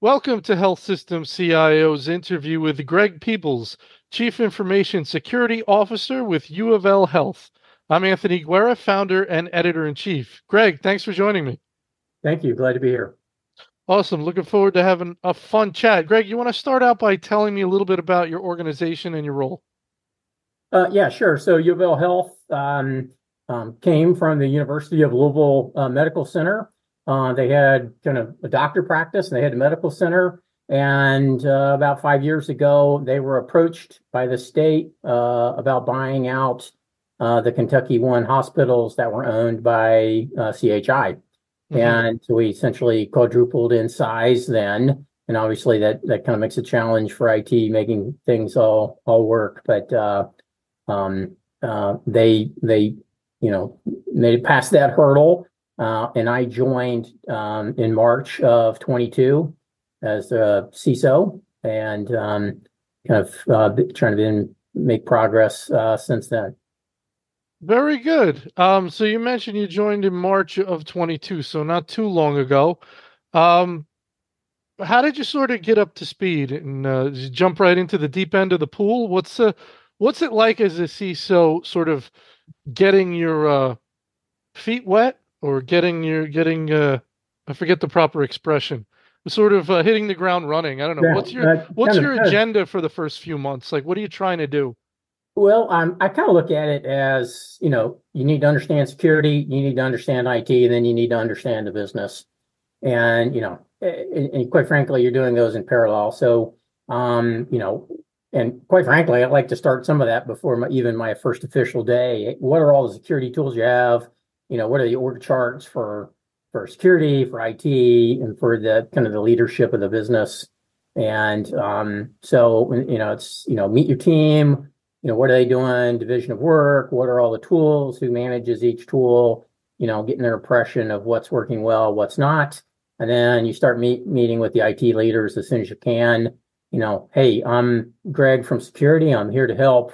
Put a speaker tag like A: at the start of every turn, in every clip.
A: Welcome to Health System CIO's interview with Greg Peebles, Chief Information Security Officer with U of L Health. I'm Anthony Guerra, founder and editor in chief. Greg, thanks for joining me.
B: Thank you. Glad to be here.
A: Awesome. Looking forward to having a fun chat. Greg, you want to start out by telling me a little bit about your organization and your role?
B: Uh, yeah, sure. So U of L Health um, um, came from the University of Louisville uh, Medical Center. Uh, they had kind of a doctor practice and they had a medical center. And uh, about five years ago, they were approached by the state uh, about buying out uh, the KentuckyOne hospitals that were owned by uh, CHI. Mm-hmm. And so we essentially quadrupled in size then. And obviously that, that kind of makes a challenge for IT making things all all work. But uh, um, they they you know made it past that hurdle uh, and I joined um, in March of 22 as a CISO and um, kind of uh, trying to make progress uh, since then.
A: Very good. Um, so you mentioned you joined in March of 22, so not too long ago. Um, how did you sort of get up to speed and uh, jump right into the deep end of the pool? What's uh, what's it like as a CISO, sort of getting your uh, feet wet or getting your getting uh I forget the proper expression. Sort of uh, hitting the ground running. I don't know. Yeah, what's your what's your of, agenda for the first few months? Like, what are you trying to do?
B: Well, um, I kind of look at it as you know, you need to understand security, you need to understand IT, and then you need to understand the business. And you know, and, and quite frankly, you're doing those in parallel. So, um, you know, and quite frankly, I'd like to start some of that before my, even my first official day. What are all the security tools you have? you know, what are the org charts for for security, for IT, and for the kind of the leadership of the business. And um, so, you know, it's you know, meet your team. You know, what are they doing? Division of work. What are all the tools? Who manages each tool? You know, getting their impression of what's working well, what's not, and then you start meet, meeting with the IT leaders as soon as you can. You know, hey, I'm Greg from security. I'm here to help.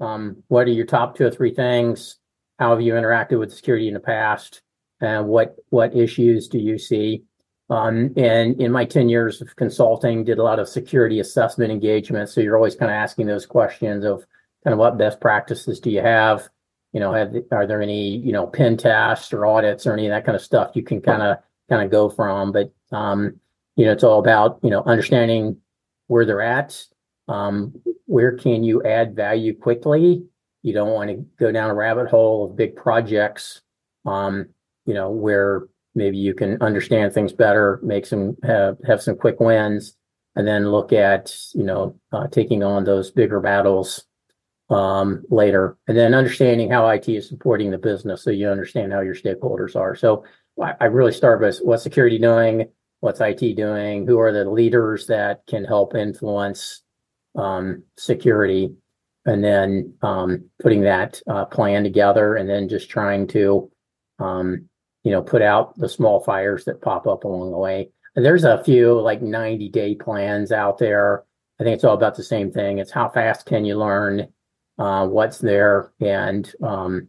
B: Um, what are your top two or three things? How have you interacted with security in the past? And what what issues do you see? Um, and in my 10 years of consulting, did a lot of security assessment engagement. So you're always kind of asking those questions of kind of what best practices do you have? You know, have, are there any, you know, pen tests or audits or any of that kind of stuff you can kind of kind of go from? But um, you know, it's all about, you know, understanding where they're at. Um, where can you add value quickly? You don't want to go down a rabbit hole of big projects, um, you know, where maybe you can understand things better, make some have, have some quick wins, and then look at you know uh, taking on those bigger battles um, later, and then understanding how IT is supporting the business, so you understand how your stakeholders are. So I, I really start with what's security doing, what's IT doing, who are the leaders that can help influence um, security? And then um, putting that uh, plan together and then just trying to um, you know put out the small fires that pop up along the way. And there's a few like 90 day plans out there. I think it's all about the same thing. It's how fast can you learn uh, what's there and um,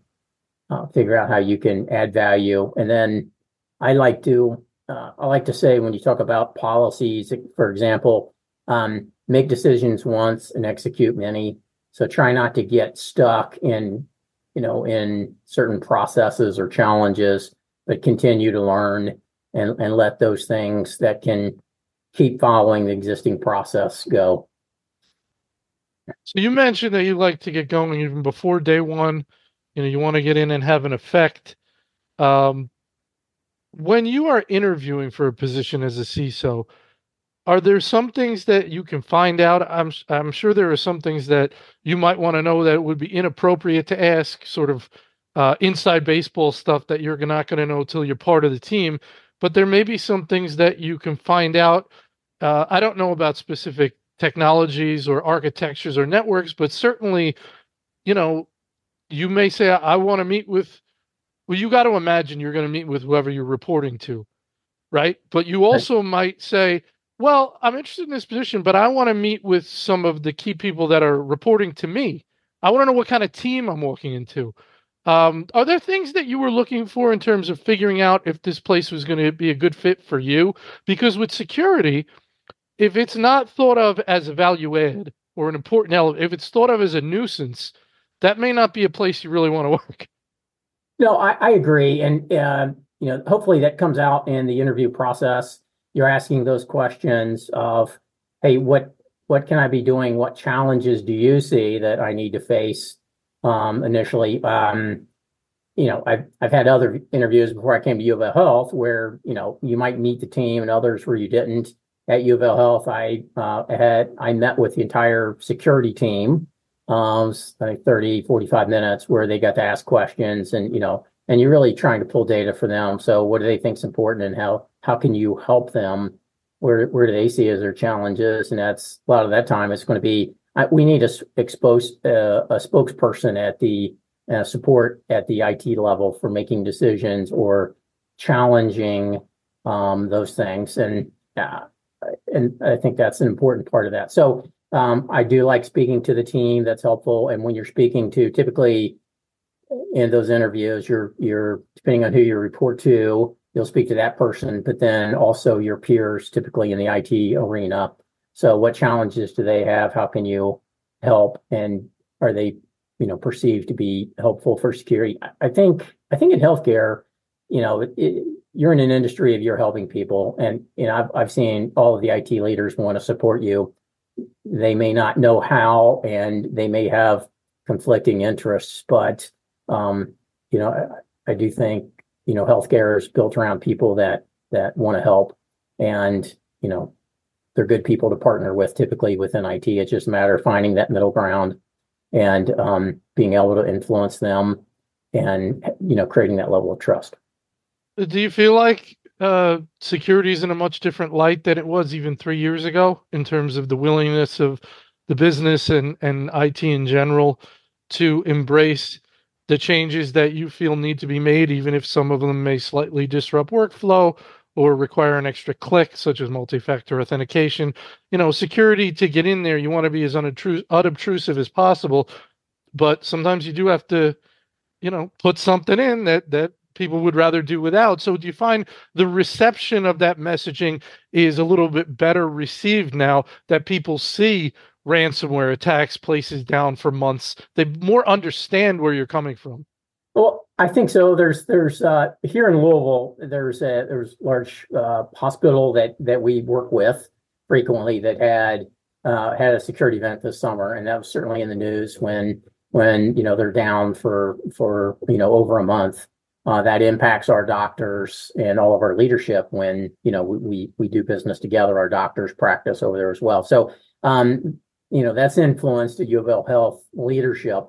B: uh, figure out how you can add value. And then i like to uh, i like to say when you talk about policies for example um, make decisions once and execute many so try not to get stuck in, you know, in certain processes or challenges, but continue to learn and, and let those things that can keep following the existing process go.
A: So you mentioned that you like to get going even before day one. You know, you want to get in and have an effect. Um, when you are interviewing for a position as a CISO, are there some things that you can find out? I'm i'm sure there are some things that you might want to know that would be inappropriate to ask sort of uh, inside baseball stuff that you're not going to know till you're part of the team but there may be some things that you can find out uh, i don't know about specific technologies or architectures or networks but certainly you know you may say i, I want to meet with well you got to imagine you're going to meet with whoever you're reporting to right but you also right. might say well, I'm interested in this position, but I want to meet with some of the key people that are reporting to me. I want to know what kind of team I'm walking into. Um, are there things that you were looking for in terms of figuring out if this place was going to be a good fit for you? Because with security, if it's not thought of as a value add or an important element, if it's thought of as a nuisance, that may not be a place you really want to work.
B: No, I, I agree, and uh, you know, hopefully that comes out in the interview process. You're asking those questions of, hey, what what can I be doing? What challenges do you see that I need to face um, initially? Um, you know, I've I've had other interviews before I came to U of L Health where you know you might meet the team and others where you didn't. At U of L Health, I uh, had I met with the entire security team, um, like 30, 45 minutes where they got to ask questions and you know, and you're really trying to pull data for them. So what do they think is important and how how can you help them? Where where do they see as their challenges? And that's a lot of that time it's going to be I, we need to expose uh, a spokesperson at the uh, support at the IT level for making decisions or challenging um, those things. And uh, and I think that's an important part of that. So um, I do like speaking to the team. That's helpful. And when you're speaking to, typically in those interviews, you're you're depending on who you report to, you'll speak to that person, but then also your peers, typically in the IT arena. So what challenges do they have? How can you help? And are they you know perceived to be helpful for security. I think I think in healthcare, you know, it, you're in an industry of you're helping people, and you know I've I've seen all of the IT leaders want to support you. They may not know how, and they may have conflicting interests, but um, you know I, I do think you know healthcare is built around people that that want to help, and you know they're good people to partner with. Typically within IT, it's just a matter of finding that middle ground and um, being able to influence them and you know creating that level of trust
A: do you feel like uh, security is in a much different light than it was even three years ago in terms of the willingness of the business and, and IT in general to embrace the changes that you feel need to be made, even if some of them may slightly disrupt workflow or require an extra click, such as multi-factor authentication. You know, security to get in there, you want to be as unobtrusive as possible, but sometimes you do have to, you know, put something in that that people would rather do without. So do you find the reception of that messaging is a little bit better received now that people see ransomware attacks places down for months? They more understand where you're coming from.
B: Well, I think so. There's there's uh, here in Louisville, there's a there's large uh, hospital that that we work with frequently that had uh, had a security event this summer, and that was certainly in the news when when you know they're down for for you know over a month. Uh, that impacts our doctors and all of our leadership when you know we we, do business together. Our doctors practice over there as well. So um, you know that's influenced the U of L Health leadership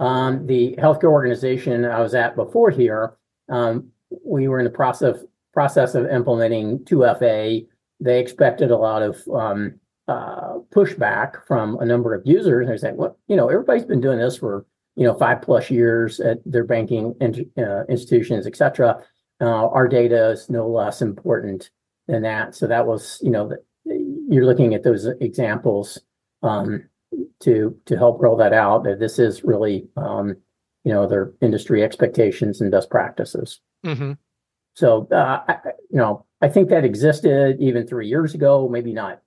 B: um, the healthcare organization I was at before here, um, we were in the process process of implementing 2FA. They expected a lot of um, uh, pushback from a number of users. They said, "Well, you know, everybody's been doing this for you know five plus years at their banking in, uh, institutions, et cetera. Uh, our data is no less important than that." So that was, you know, you're looking at those examples. Um, to to help roll that out. That this is really, um, you know, their industry expectations and best practices.
A: Mm-hmm.
B: So, uh, I, you know, I think that existed even three years ago, maybe not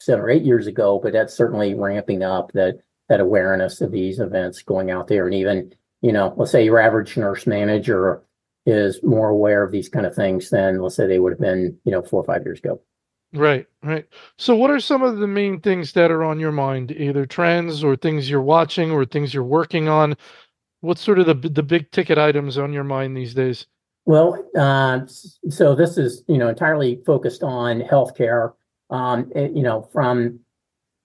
B: seven or eight years ago, but that's certainly ramping up that that awareness of these events going out there, and even you know, let's say your average nurse manager is more aware of these kind of things than let's say they would have been, you know, four or five years ago.
A: Right, right. So, what are some of the main things that are on your mind, either trends or things you're watching or things you're working on? What's sort of the the big ticket items on your mind these days?
B: Well, uh, so this is you know entirely focused on healthcare. Um, it, you know, from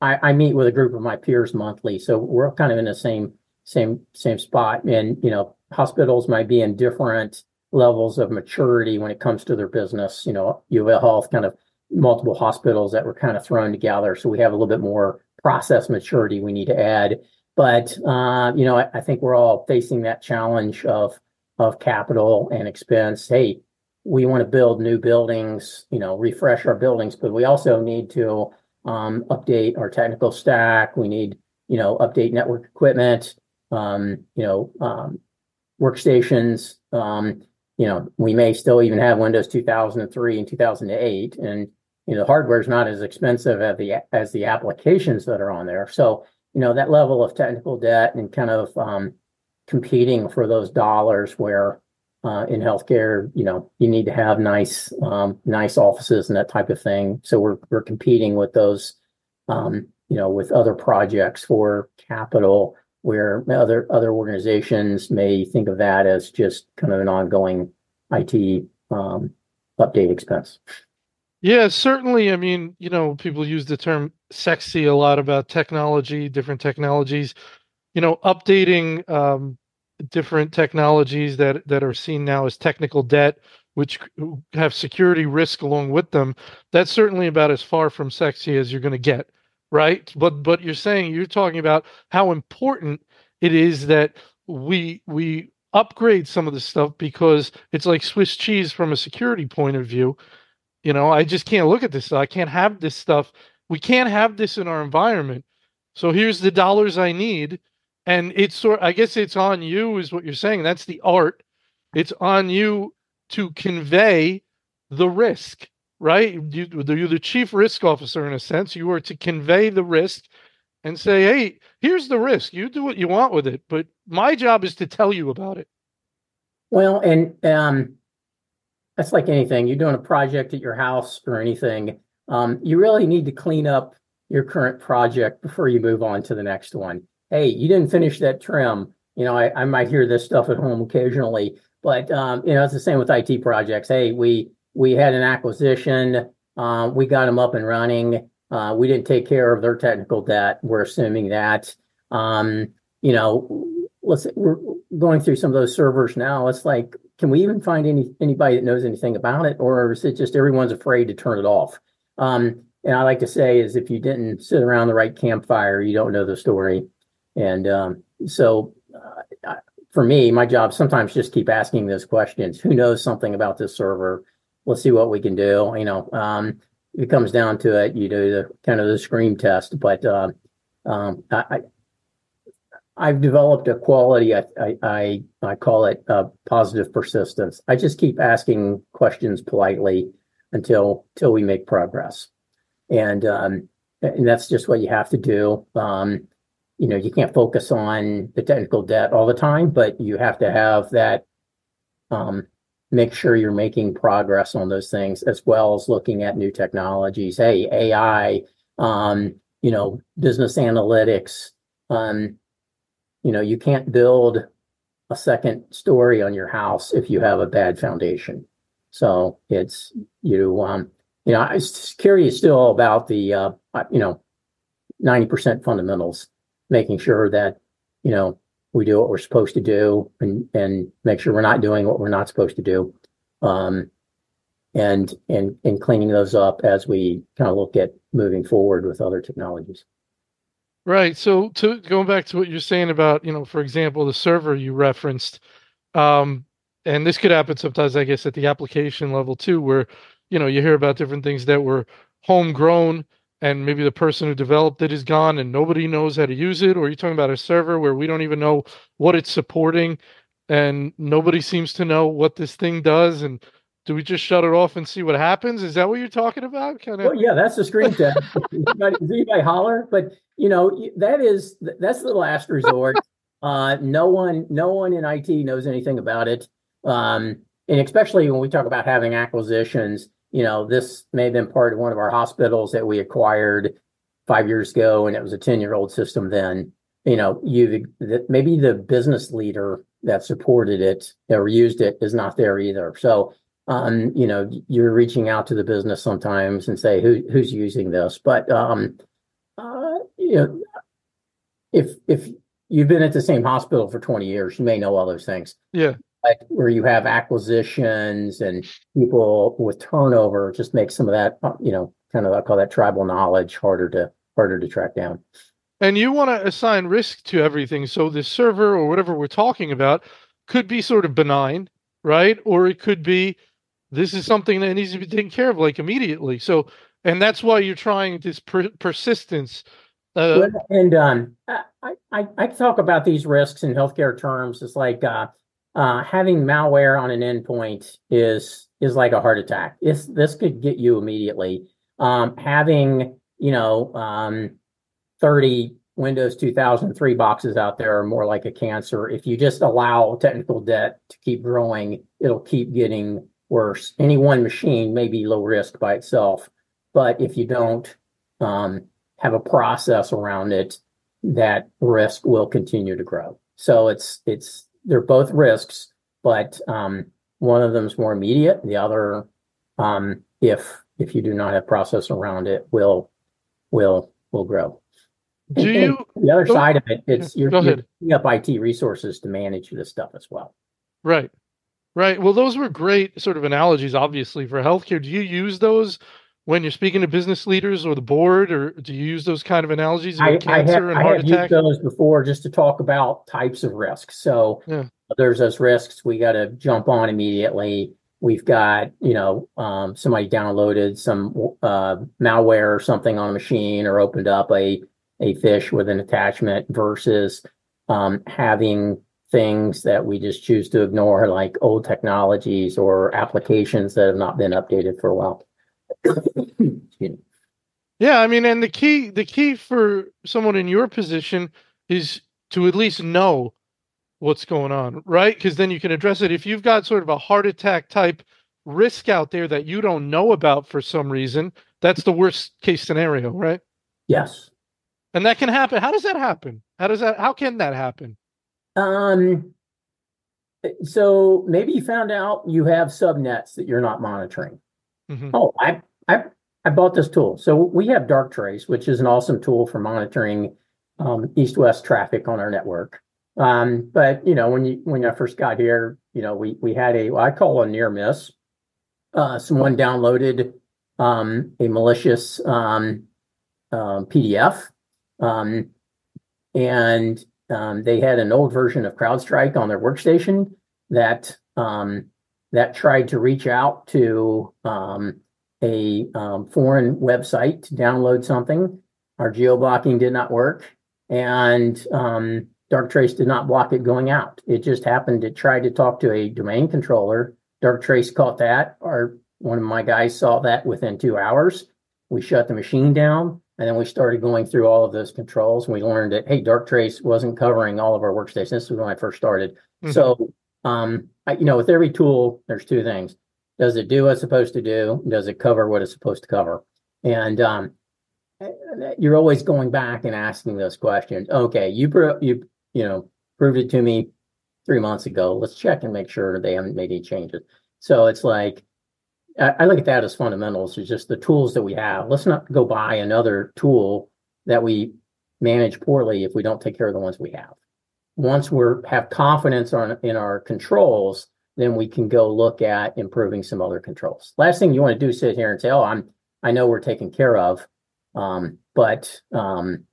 B: I, I meet with a group of my peers monthly, so we're kind of in the same same same spot. And you know, hospitals might be in different levels of maturity when it comes to their business. You know, U of L Health kind of multiple hospitals that were kind of thrown together. So we have a little bit more process maturity we need to add. But uh, you know, I, I, think we're all facing that challenge of of capital and expense. Hey, we want to build new buildings, you know, refresh our buildings, but we also need to um, update our technical stack. We need, you know, update network equipment. Um, you know, um, workstations. Um, you know, we may still even have Windows 2003 and 2008, and you know, the hardware is not as expensive as the as the applications that are on there. So, you know, that level of technical debt and kind of um, competing for those dollars where uh, in healthcare, you know, you need to have nice, um, nice offices and that type of thing. So we're we're competing with those, um, you know, with other projects for capital, where other other organizations may think of that as just kind of an ongoing IT um, update expense.
A: Yeah, certainly. I mean, you know, people use the term sexy a lot about technology, different technologies. You know, updating um, different technologies that that are seen now as technical debt, which have security risk along with them. That's certainly about as far from sexy as you're going to get, right? But but you're saying you're talking about how important it is that we we upgrade some of the stuff because it's like Swiss cheese from a security point of view. You know, I just can't look at this. I can't have this stuff. We can't have this in our environment. So here's the dollars I need and it's sort i guess it's on you is what you're saying. That's the art. It's on you to convey the risk right? You, you're the chief risk officer in a sense. You are to convey the risk and say hey here's the risk. You do what you want with it but my job is to tell you about it.
B: Well and um that's like anything. You're doing a project at your house or anything um, you really need to clean up your current project before you move on to the next one hey, you didn't finish that trim. You know, I, I might hear this stuff at home occasionally, but um, you know, it's the same with IT projects. Hey, we we had an acquisition, uh, we got them up and running. Uh, we didn't take care of their technical debt. We're assuming that. Um, you know, let's we're going through some of those servers now. It's like, can we even find any anybody that knows anything about it, or is it just everyone's afraid to turn it off? Um, and I like to say is if you didn't sit around the right campfire, you don't know the story. And um, so uh, for me, my job sometimes just keep asking those questions. Who knows something about this server? Let's see what we can do. You know, um, it comes down to it. You do the kind of the scream test, but uh, um, I, I've developed a quality. I I I call it uh, positive persistence. I just keep asking questions politely until until we make progress, and um, and that's just what you have to do. Um, you know, you can't focus on the technical debt all the time, but you have to have that, um, make sure you're making progress on those things as well as looking at new technologies. Hey, AI, um, you know, business analytics. Um, you know, you can't build a second story on your house if you have a bad foundation. So it's you um, you know, I was curious still about the uh, you know, 90% fundamentals making sure that, you know, we do what we're supposed to do and, and make sure we're not doing what we're not supposed to do. Um, and, and, and cleaning those up as we kind of look at moving forward with other technologies.
A: Right. So to going back to what you're saying about, you know, for example, the server you referenced, um, and this could happen sometimes, I guess, at the application level too, where, you know, you hear about different things that were homegrown and maybe the person who developed it is gone and nobody knows how to use it or you're talking about a server where we don't even know what it's supporting and nobody seems to know what this thing does and do we just shut it off and see what happens? Is that what you're talking about?
B: Kind of well, yeah that's the scream test. Anybody holler but you know that is that's the last resort. Uh, no one no one in it knows anything about it. Um, and especially when we talk about having acquisitions you know, this may have been part of one of our hospitals that we acquired five years ago, and it was a 10 year old system then. You know, you maybe the business leader that supported it or used it is not there either. So, um, you know, you're reaching out to the business sometimes and say, who, who's using this? But, um, uh, you know, if, if you've been at the same hospital for 20 years, you may know all those things.
A: Yeah
B: like where you have acquisitions and people with turnover just makes some of that uh, you know kind of I call that tribal knowledge harder to harder to track down.
A: And you want to assign risk to everything. So this server or whatever we're talking about could be sort of benign, right? Or it could be this is something that needs to be taken care of like immediately. So and that's why you're trying this per- persistence.
B: Uh, and um, I, I I talk about these risks in healthcare terms. It's like uh, uh, having malware on an endpoint is is like a heart attack. It's, this could get you immediately. Um, having you know um, 30 Windows 2003 boxes out there are more like a cancer. If you just allow technical debt to keep growing, it'll keep getting worse. Any one machine may be low risk by itself, but if you don't um, have a process around it, that risk will continue to grow. So it's it's they're both risks, but um, one of them is more immediate. The other, um, if if you do not have process around it, will will will grow.
A: Do
B: And-
A: you?
B: and the other
A: go-
B: side of it, it's you're, you're up IT resources to manage this stuff as well.
A: Right. Right. Well, those were great sort of analogies, obviously, for healthcare. Do you use those when you're speaking to business leaders or the board, or do you use those kind of analogies
B: I,
A: with
B: I have,
A: cancer and
B: I have
A: attack?
B: used those before just to talk about types of risks. So
A: Yeah.
B: there's those risks we got to jump on immediately. We've got, you know, um, somebody downloaded some uh, malware or something on a machine or opened up a a phish with an attachment versus um, having things that we just choose to ignore, like old technologies or applications that have not been updated for a while.
A: Yeah, I mean, and the key the key for someone in your position is to at least know what's going on, right? Because then you can address it. If you've got sort of a heart attack type risk out there that you don't know about for some reason, that's the worst case scenario, right?
B: Yes.
A: And that can happen. How does that happen? How does that how can that happen?
B: Um, so maybe you found out you have subnets that you're not monitoring.
A: Mhm.
B: Oh, I, I, I bought this tool. So we have Darktrace, which is an awesome tool for monitoring um, east-west traffic on our network. Um, but you know, when you when I first got here, you know, we we had a what I call a near miss. Uh, someone downloaded um, a malicious um, um, PDF, um, and um, they had an old version of CrowdStrike on their workstation that um, that tried to reach out to um, a um, foreign website to download something. Our geo-blocking did not work, and um, Darktrace did not block it going out. It just happened. It tried to talk to a domain controller. Darktrace caught that. Our one of my guys saw that within two hours. We shut the machine down, and then we started going through all of those controls. And we learned that hey, Darktrace wasn't covering all of our workstations. This was when I first started.
A: Mhm.
B: So, um, I, you know, with every tool, there's two things: does it do what it's supposed to do? Does it cover what it's supposed to cover? And um, you're always going back and asking those questions. Okay, you pro- you you know proved it to me three months ago. Let's check and make sure they haven't made any changes. So it's like I, I look at that as fundamentals. It's just the tools that we have. Let's not go buy another tool that we manage poorly if we don't take care of the ones we have. Once we're have confidence on in our controls, then we can go look at improving some other controls. Last thing you want to do is sit here and say, "Oh, I'm I know we're taken care of," um, but um,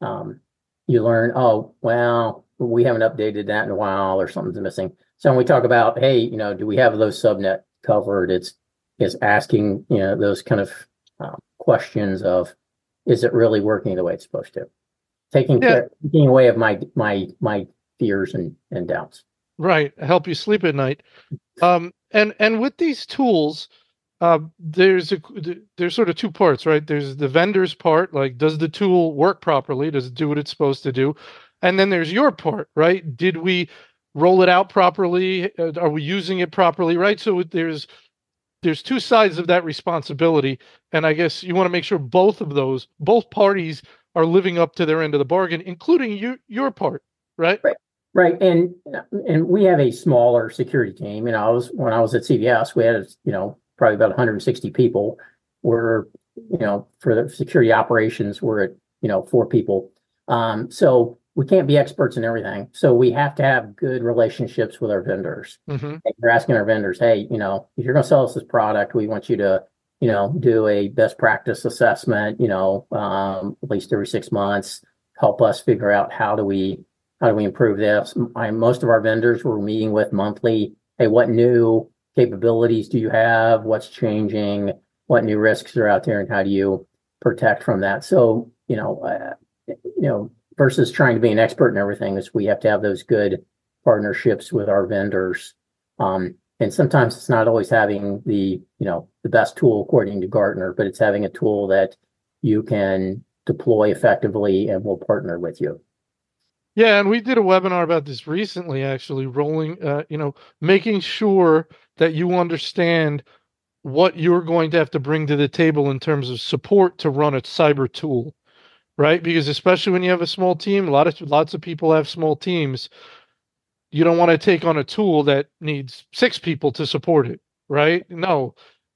B: um, you learn, "Oh, well, we haven't updated that in a while, or something's missing." So when we talk about, "Hey, you know, do we have those subnet covered?" It's is asking you know those kind of um, questions of, "Is it really working the way it's supposed to?" Taking
A: Yeah.
B: care, taking away of my my my fears and and doubts.
A: Right. Help you sleep at night. Um, and and with these tools, uh, there's a there's sort of two parts, right? There's the vendor's part, like does the tool work properly? Does it do what it's supposed to do? And then there's your part, right? Did we roll it out properly? Uh, Are we using it properly? Right. So there's there's two sides of that responsibility, and I guess you want to make sure both of those, both parties, are living up to their end of the bargain, including you your part, right?
B: Right, Right, and and we have a smaller security team. You know, I was when I was at CVS, we had you know probably about 160 people. We're you know for the security operations, we're at you know four people. Um, so we can't be experts in everything. So we have to have good relationships with our vendors.
A: Mm-hmm.
B: We're asking our vendors, hey, you know, if you're going to sell us this product, we want you to you know do a best practice assessment. You know, um, at least every six months, help us figure out how do we how do we improve this? I, most of our vendors we're meeting with monthly. Hey, what new capabilities do you have? What's changing? What new risks are out there, and how do you protect from that? So, you know, uh, you know, versus trying to be an expert in everything, is we have to have those good partnerships with our vendors. Um, and sometimes it's not always having the, you know, the best tool according to Gartner, but it's having a tool that you can deploy effectively and will partner with you.
A: Yeah, and we did a webinar about this recently, actually, rolling, uh, you know, making sure that you understand what you're going to have to bring to the table in terms of support to run a cyber tool, right? Because especially when you have a small team, a lot of lots of people have small teams. You don't want to take on a tool that needs six people to support it, right? No,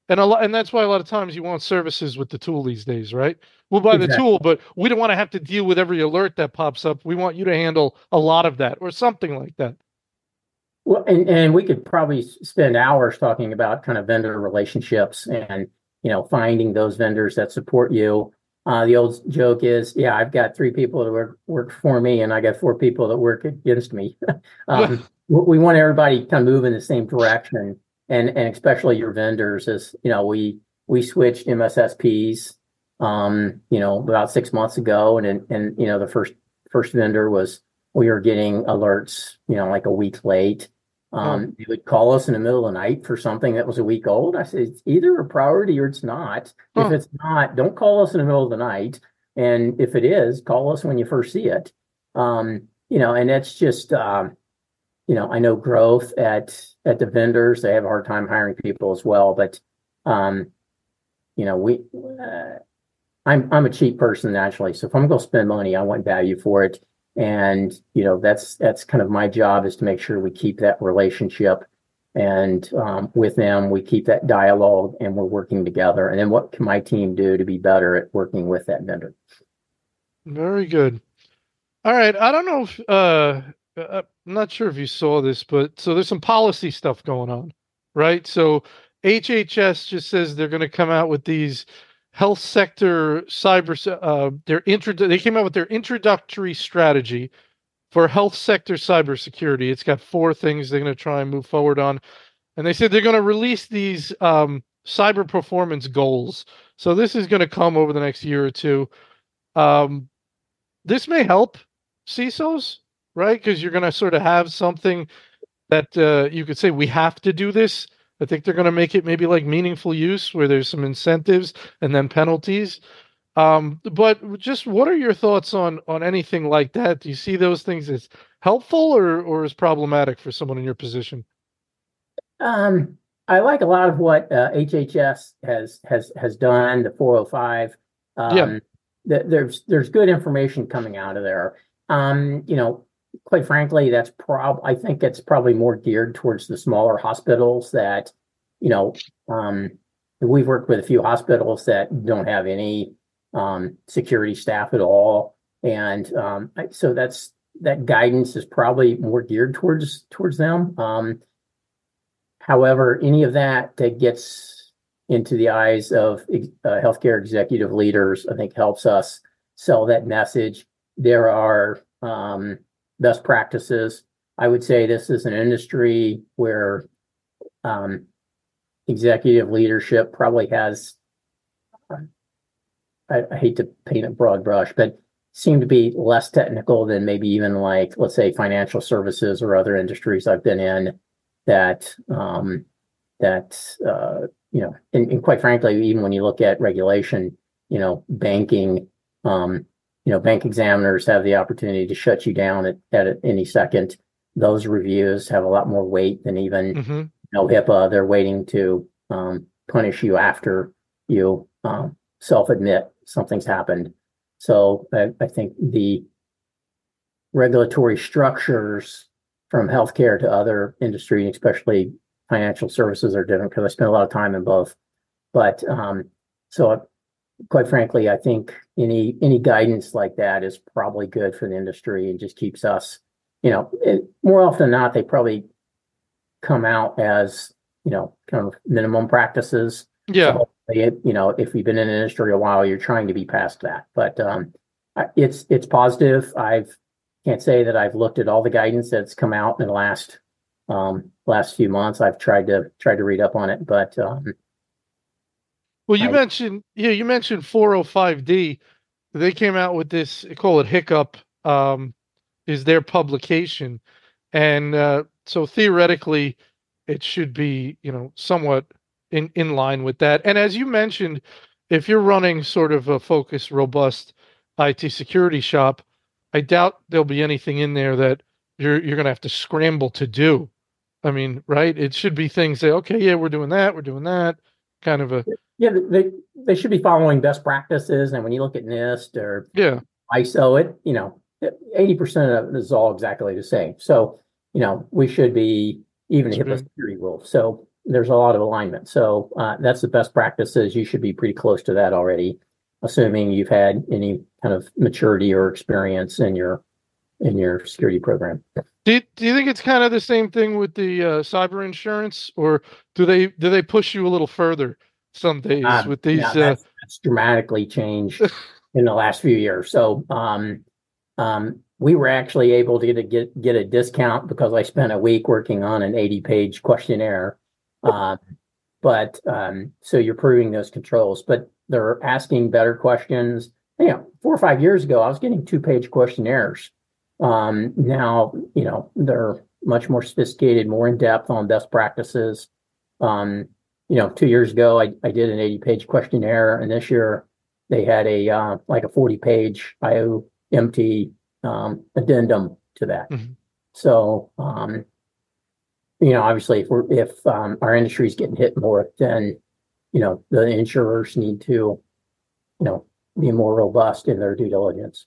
A: and a lot, and that's why a lot of times you want services with the tool these days, right? We'll buy exactly. the tool, but we don't want to have to deal with every alert that pops up. We want you to handle a lot of that or something like that.
B: Well, and, and we could probably spend hours talking about kind of vendor relationships and you know finding those vendors that support you. Uh, the old joke is, yeah, I've got three people that work work for me, and I got four people that work against me. um, we want everybody kind of move in the same direction, and and especially your vendors. As you know, we we switched MSSPs, um, you know, about six months ago, and and you know the first first vendor was we were getting alerts, you know, like a week late. Um. They would call us in the middle of the night for something that was a week old. I said, it's either a priority or it's not. If it's not, don't call us in the middle of the night. And if it is, call us when you first see it. Um, you know, and that's just, um, you know, I know growth at at the vendors. They have a hard time hiring people as well. But, um, you know, we, uh, I'm I'm a cheap person naturally. So if I'm going to spend money, I want value for it and you know that's that's kind of my job is to make sure we keep that relationship. And um, with them we keep that dialogue and we're working together. And then what can my team do to be better at working with that vendor?
A: Very good. All right. I don't know if uh, uh i'm not sure if you saw this but so there's some policy stuff going on right? So hhs just says they're going to come out with these health sector cyber uh, their intro they came out with their introductory strategy for health sector cybersecurity. It's got four things they're going to try and move forward on, and they said they're going to release these um, cyber performance goals. So this is going to come over the next year or two. Um, this may help CISOs, right? Because you're going to sort of have something that uh, you could say we have to do this I think they're going to make it maybe like meaningful use where there's some incentives and then penalties. Um, but just what are your thoughts on on anything like that? Do you see those things as helpful or or as problematic for someone in your position?
B: Um, I like a lot of what uh, HHS has has has done. The 405. Um, yeah. Th- there's there's good information coming out of there. Um, you know, quite frankly, that's prob I think it's probably more geared towards the smaller hospitals that, you know, um, we've worked with a few hospitals that don't have any um, security staff at all, and um, so that's that guidance is probably more geared towards towards them. Um, however, any of that that gets into the eyes of uh, healthcare executive leaders, I think helps us sell that message. There are um, best practices. I would say this is an industry where um, executive leadership probably has, I, I hate to paint a broad brush, but seem to be less technical than maybe even like, let's say, financial services or other industries I've been in that, um, that, uh, you know, and, and quite frankly, even when you look at regulation, you know, banking, um, you know, bank examiners have the opportunity to shut you down at, at any second. Those reviews have a lot more weight than even mm-hmm. you know HIPAA. They're waiting to um, punish you after you um, self-admit something's happened. So I, I think the regulatory structures from healthcare to other industry, especially financial services, are different because I spent a lot of time in both. But um, so quite frankly, I think any any guidance like that is probably good for the industry and just keeps us, you know, it, more often than not, they probably come out as you know kind of minimum practices.
A: Yeah. So
B: it, you know, if you've been in an industry a while, you're trying to be past that. But um, it's it's positive. I've can't say that I've looked at all the guidance that's come out in the last um, last few months. I've tried to tried to read up on it, but um,
A: well, you mentioned yeah, you mentioned 405D. They came out with this, call it Hiccup, um, is their publication. and uh, so theoretically, it should be you know somewhat in in line with that. And as you mentioned, if you're running sort of a focused, robust IT security shop, I doubt there'll be anything in there that you're you're going to have to scramble to do. I mean, right? It should be things that okay, yeah, we're doing that, we're doing that, kind of a
B: yeah. They they should be following best practices, and when you look at NIST or
A: yeah
B: ISO, it you know eighty percent of it is all exactly the same. So you know we should be even HIPAA security rules. So there's a lot of alignment. So uh, that's the best practices. You should be pretty close to that already, assuming you've had any kind of maturity or experience in your in your security program.
A: Do you, do you think it's kind of the same thing with the uh, cyber insurance, or do they do they push you a little further some days uh, with these? Yeah,
B: that's, uh... that's dramatically changed in the last few years. So um, um, we were actually able to get a, get get a discount because I spent a week working on an 80 page questionnaire. Uh, but um, so you're proving those controls, but they're asking better questions. You know, four or five years ago, I was getting two page questionnaires. Um, now, you know, they're much more sophisticated, more in depth on best practices. Um, you know, two years ago, I, I did an 80 page questionnaire, and this year they had a uh, like a 40 page IOMT um, addendum to that. Mm-hmm. So, um, you know, obviously, if we're if um, our industry is getting hit more, then you know the insurers need to, you know, be more robust in their due diligence.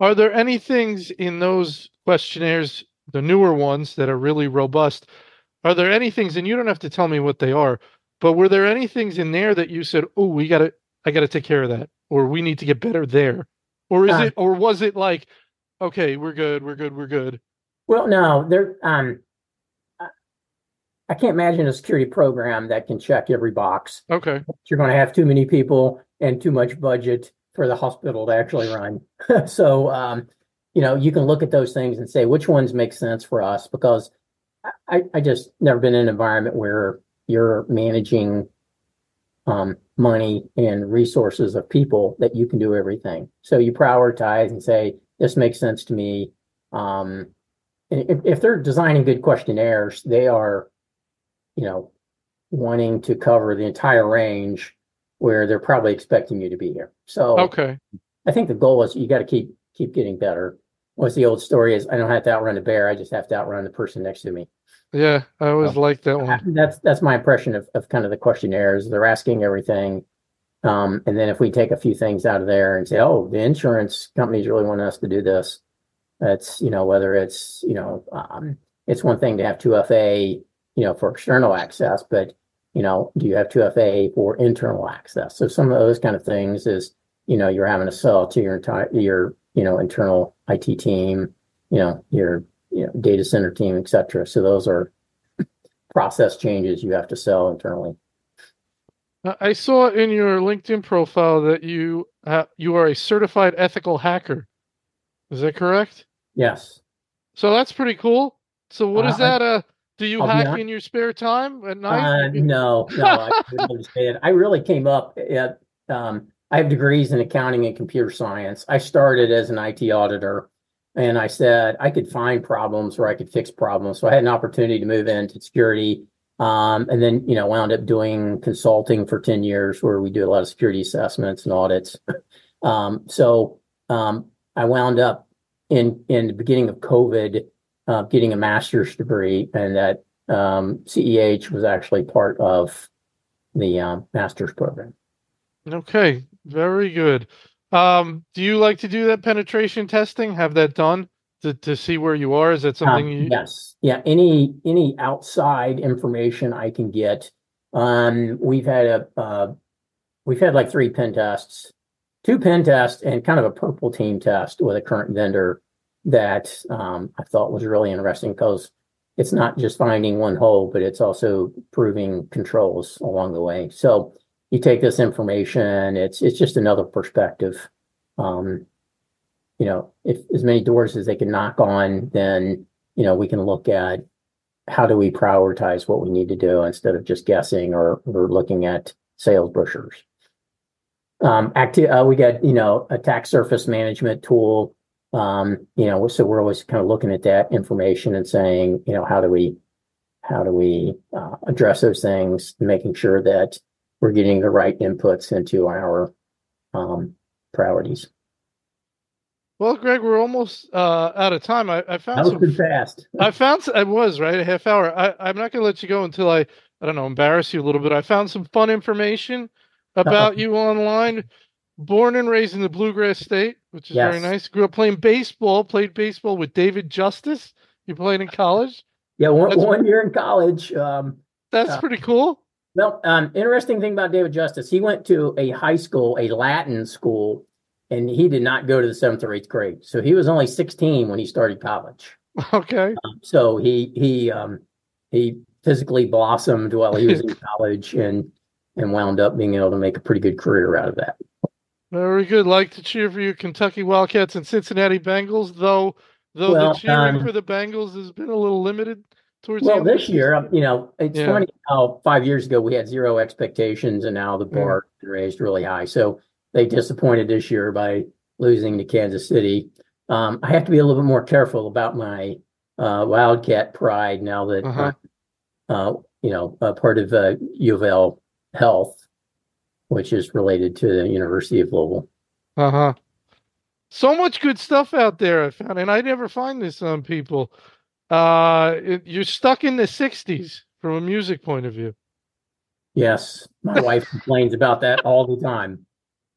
A: Are there any things in those questionnaires, the newer ones that are really robust? Are there any things, and you don't have to tell me what they are, but were there any things in there that you said, "Oh, we got to, I got to take care of that," or "We need to get better there," or is uh, it, or was it like, "Okay, we're good, we're good, we're good"?
B: Well, no, there. Um, I can't imagine a security program that can check every box.
A: Okay,
B: you're going to have too many people and too much budget for the hospital to actually run. so, um, you know, you can look at those things and say which ones make sense for us because I, I just never been in an environment where you're managing um, money and resources of people that you can do everything. So you prioritize and say, this makes sense to me. Um, if, if they're designing good questionnaires, they are, you know, wanting to cover the entire range where they're probably expecting you to be here. So
A: okay,
B: I think the goal is you got to keep keep getting better. What's the old story is I don't have to outrun a bear, I just have to outrun the person next to me.
A: Yeah, I always so, like that one.
B: That's that's my impression of, of kind of the questionnaires. They're asking everything. Um, and then if we take a few things out of there and say, oh, the insurance companies really want us to do this, that's, you know, whether it's, you know, um, it's one thing to have 2FA, you know, for external access, but, you know, do you have 2FA for internal access? So some of those kind of things is, you know, you're having to sell to your entire, your, you know, internal IT team, you know, your you know, data center team, et cetera. So those are process changes you have to sell internally.
A: I saw in your LinkedIn profile that you you are a certified ethical hacker. Is that correct?
B: Yes.
A: So that's pretty cool. So what uh, is that? Uh, do you I'll hack in your spare time at night?
B: Uh, no, no. I, understand. I really came up at. Um, I have degrees in accounting and computer science. I started as an IT auditor and I said I could find problems or I could fix problems. So I had an opportunity to move into security. Um, and then, you know, wound up doing consulting for 10 years where we do a lot of security assessments and audits. um, so um, I wound up in, in the beginning of COVID uh, getting a master's degree, and that CEH um, was actually part of the um, master's program.
A: Okay, very good. Um, do you like to do that penetration testing? Have that done to, to see where you are? Is that something um, you
B: Yes. Yeah. Any any outside information I can get. Um, we've had a uh, we've had like three pen tests, two pen tests, and kind of a purple team test with a current vendor that um, I thought was really interesting because it's not just finding one hole, but it's also proving controls along the way. So you take this information, it's it's just another perspective. Um, you know, if as many doors as they can knock on, then you know we can look at how do we prioritize what we need to do instead of just guessing or, or looking at sales brochures. Um, acti- uh, we got you know attack surface management tool Um, you know, so we're always kind of looking at that information and saying, you know, how do we, how do we uh, address those things, making sure that we're getting the right inputs into our um, priorities.
A: Well, Greg, we're almost uh, out of time. I, I found
B: That was
A: some.
B: fast.
A: I found I was right a half hour. I, I'm not going to let you go until I I don't know embarrass you a little bit. I found some fun information about you online. Born and raised in the Bluegrass State, which is very
B: Yes.
A: nice. Grew up playing baseball. Played baseball with David Justice. You played in college.
B: Yeah, one, one year in college. Um,
A: That's
B: Yeah.
A: pretty cool.
B: Well, um, interesting thing about David Justice, he went to a high school, a Latin school, and he did not go to the seventh or eighth grade. So he was only 16 when he started college.
A: Okay.
B: So he he um, he physically blossomed while he was in college and and wound up being able to make a pretty good career out of that.
A: Very good. Like to cheer for your Kentucky Wildcats and Cincinnati Bengals, though. Though
B: Well,
A: the cheering
B: um,
A: for the Bengals has been a little limited towards
B: Well, this year, um, you know, it's
A: Yeah.
B: funny how five years ago we had zero expectations, and now the bar is raised really high. So they disappointed this year by losing to Kansas City. Um, I have to be a little bit more careful about my uh, Wildcat pride now that
A: Uh-huh.
B: uh, you know a part of uh, U of L Health, which is related to the University of Louisville.
A: Uh huh. So much good stuff out there. I found, and I never find this on people. Uh, it, you're stuck in the '60s from a music point of view.
B: Yes, my wife complains about that all the time.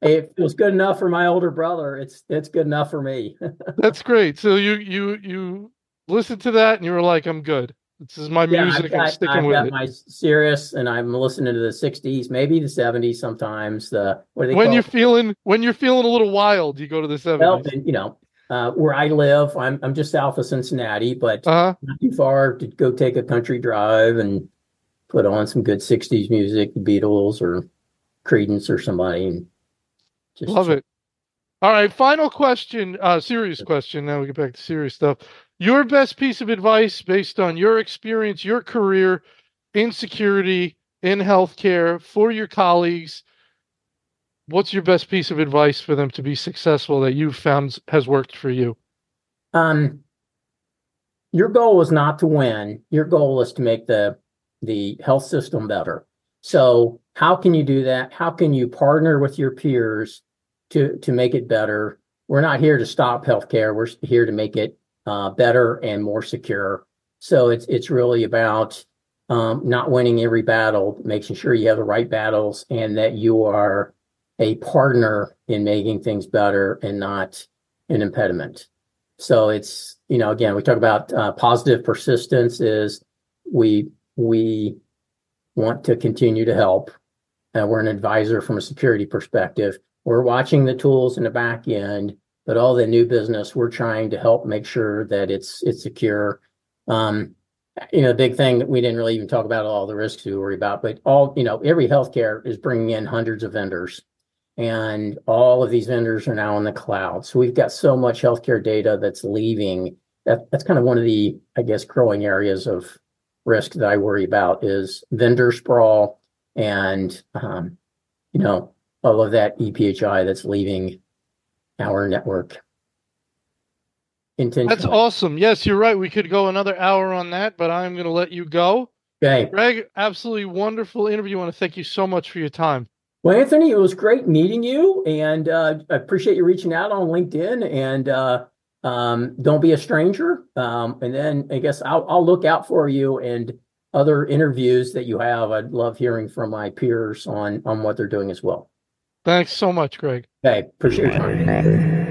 B: If it was good enough for my older brother, it's it's good enough for me.
A: That's great. So you you you listened to that and you were like, "I'm good. This is my
B: Yeah,
A: music.
B: I've
A: I'm
B: got,
A: sticking
B: I've
A: with
B: got
A: it."
B: my Sirius, and I'm listening to the '60s, maybe the '70s sometimes. The what do they
A: When you're
B: it?
A: feeling when you're feeling a little wild, you go to the
B: Well,
A: '70s.
B: and, you know, uh, where I live, I'm I'm just south of Cincinnati, but
A: Uh huh.
B: not too far to go take a country drive and put on some good '60s music, the Beatles or Creedence or somebody. And just
A: Love it. All right, final question, uh serious question. Now we get back to serious stuff. Your best piece of advice based on your experience, your career in security, in healthcare for your colleagues. What's your best piece of advice for them to be successful that you've found has worked for you?
B: Um, your goal is not to win. Your goal is to make the the health system better. So how can you do that? How can you partner with your peers to to make it better? We're not here to stop healthcare. We're here to make it uh, better and more secure. So it's it's really about um, not winning every battle, making sure you have the right battles, and that you are a partner in making things better and not an impediment. So it's, you know, again, we talk about uh, positive persistence is we we want to continue to help. Uh, we're an advisor from a security perspective. We're watching the tools in the back end, but all the new business, we're trying to help make sure that it's it's secure. Um, you know, the big thing that we didn't really even talk about all the risks we worry about, but all you know, every healthcare is bringing in hundreds of vendors and all of these vendors are now in the cloud. So we've got so much healthcare data that's leaving. That that's kind of one of the, I guess, growing areas of risk that I worry about is vendor sprawl and um, you know all of that EPHI that's leaving our network.
A: That's awesome. Yes, you're right. We could go another hour on that, but I'm going to let you go.
B: Okay.
A: Greg, absolutely wonderful interview. I want to thank you so much for your time.
B: Well, Anthony, it was great meeting you, and uh, I appreciate you reaching out on LinkedIn. And uh, um, don't be a stranger. Um, and then I guess I'll, I'll look out for you and other interviews that you have. I'd love hearing from my peers on on what they're doing as well.
A: Thanks so much, Greg.
B: Okay, appreciate your time.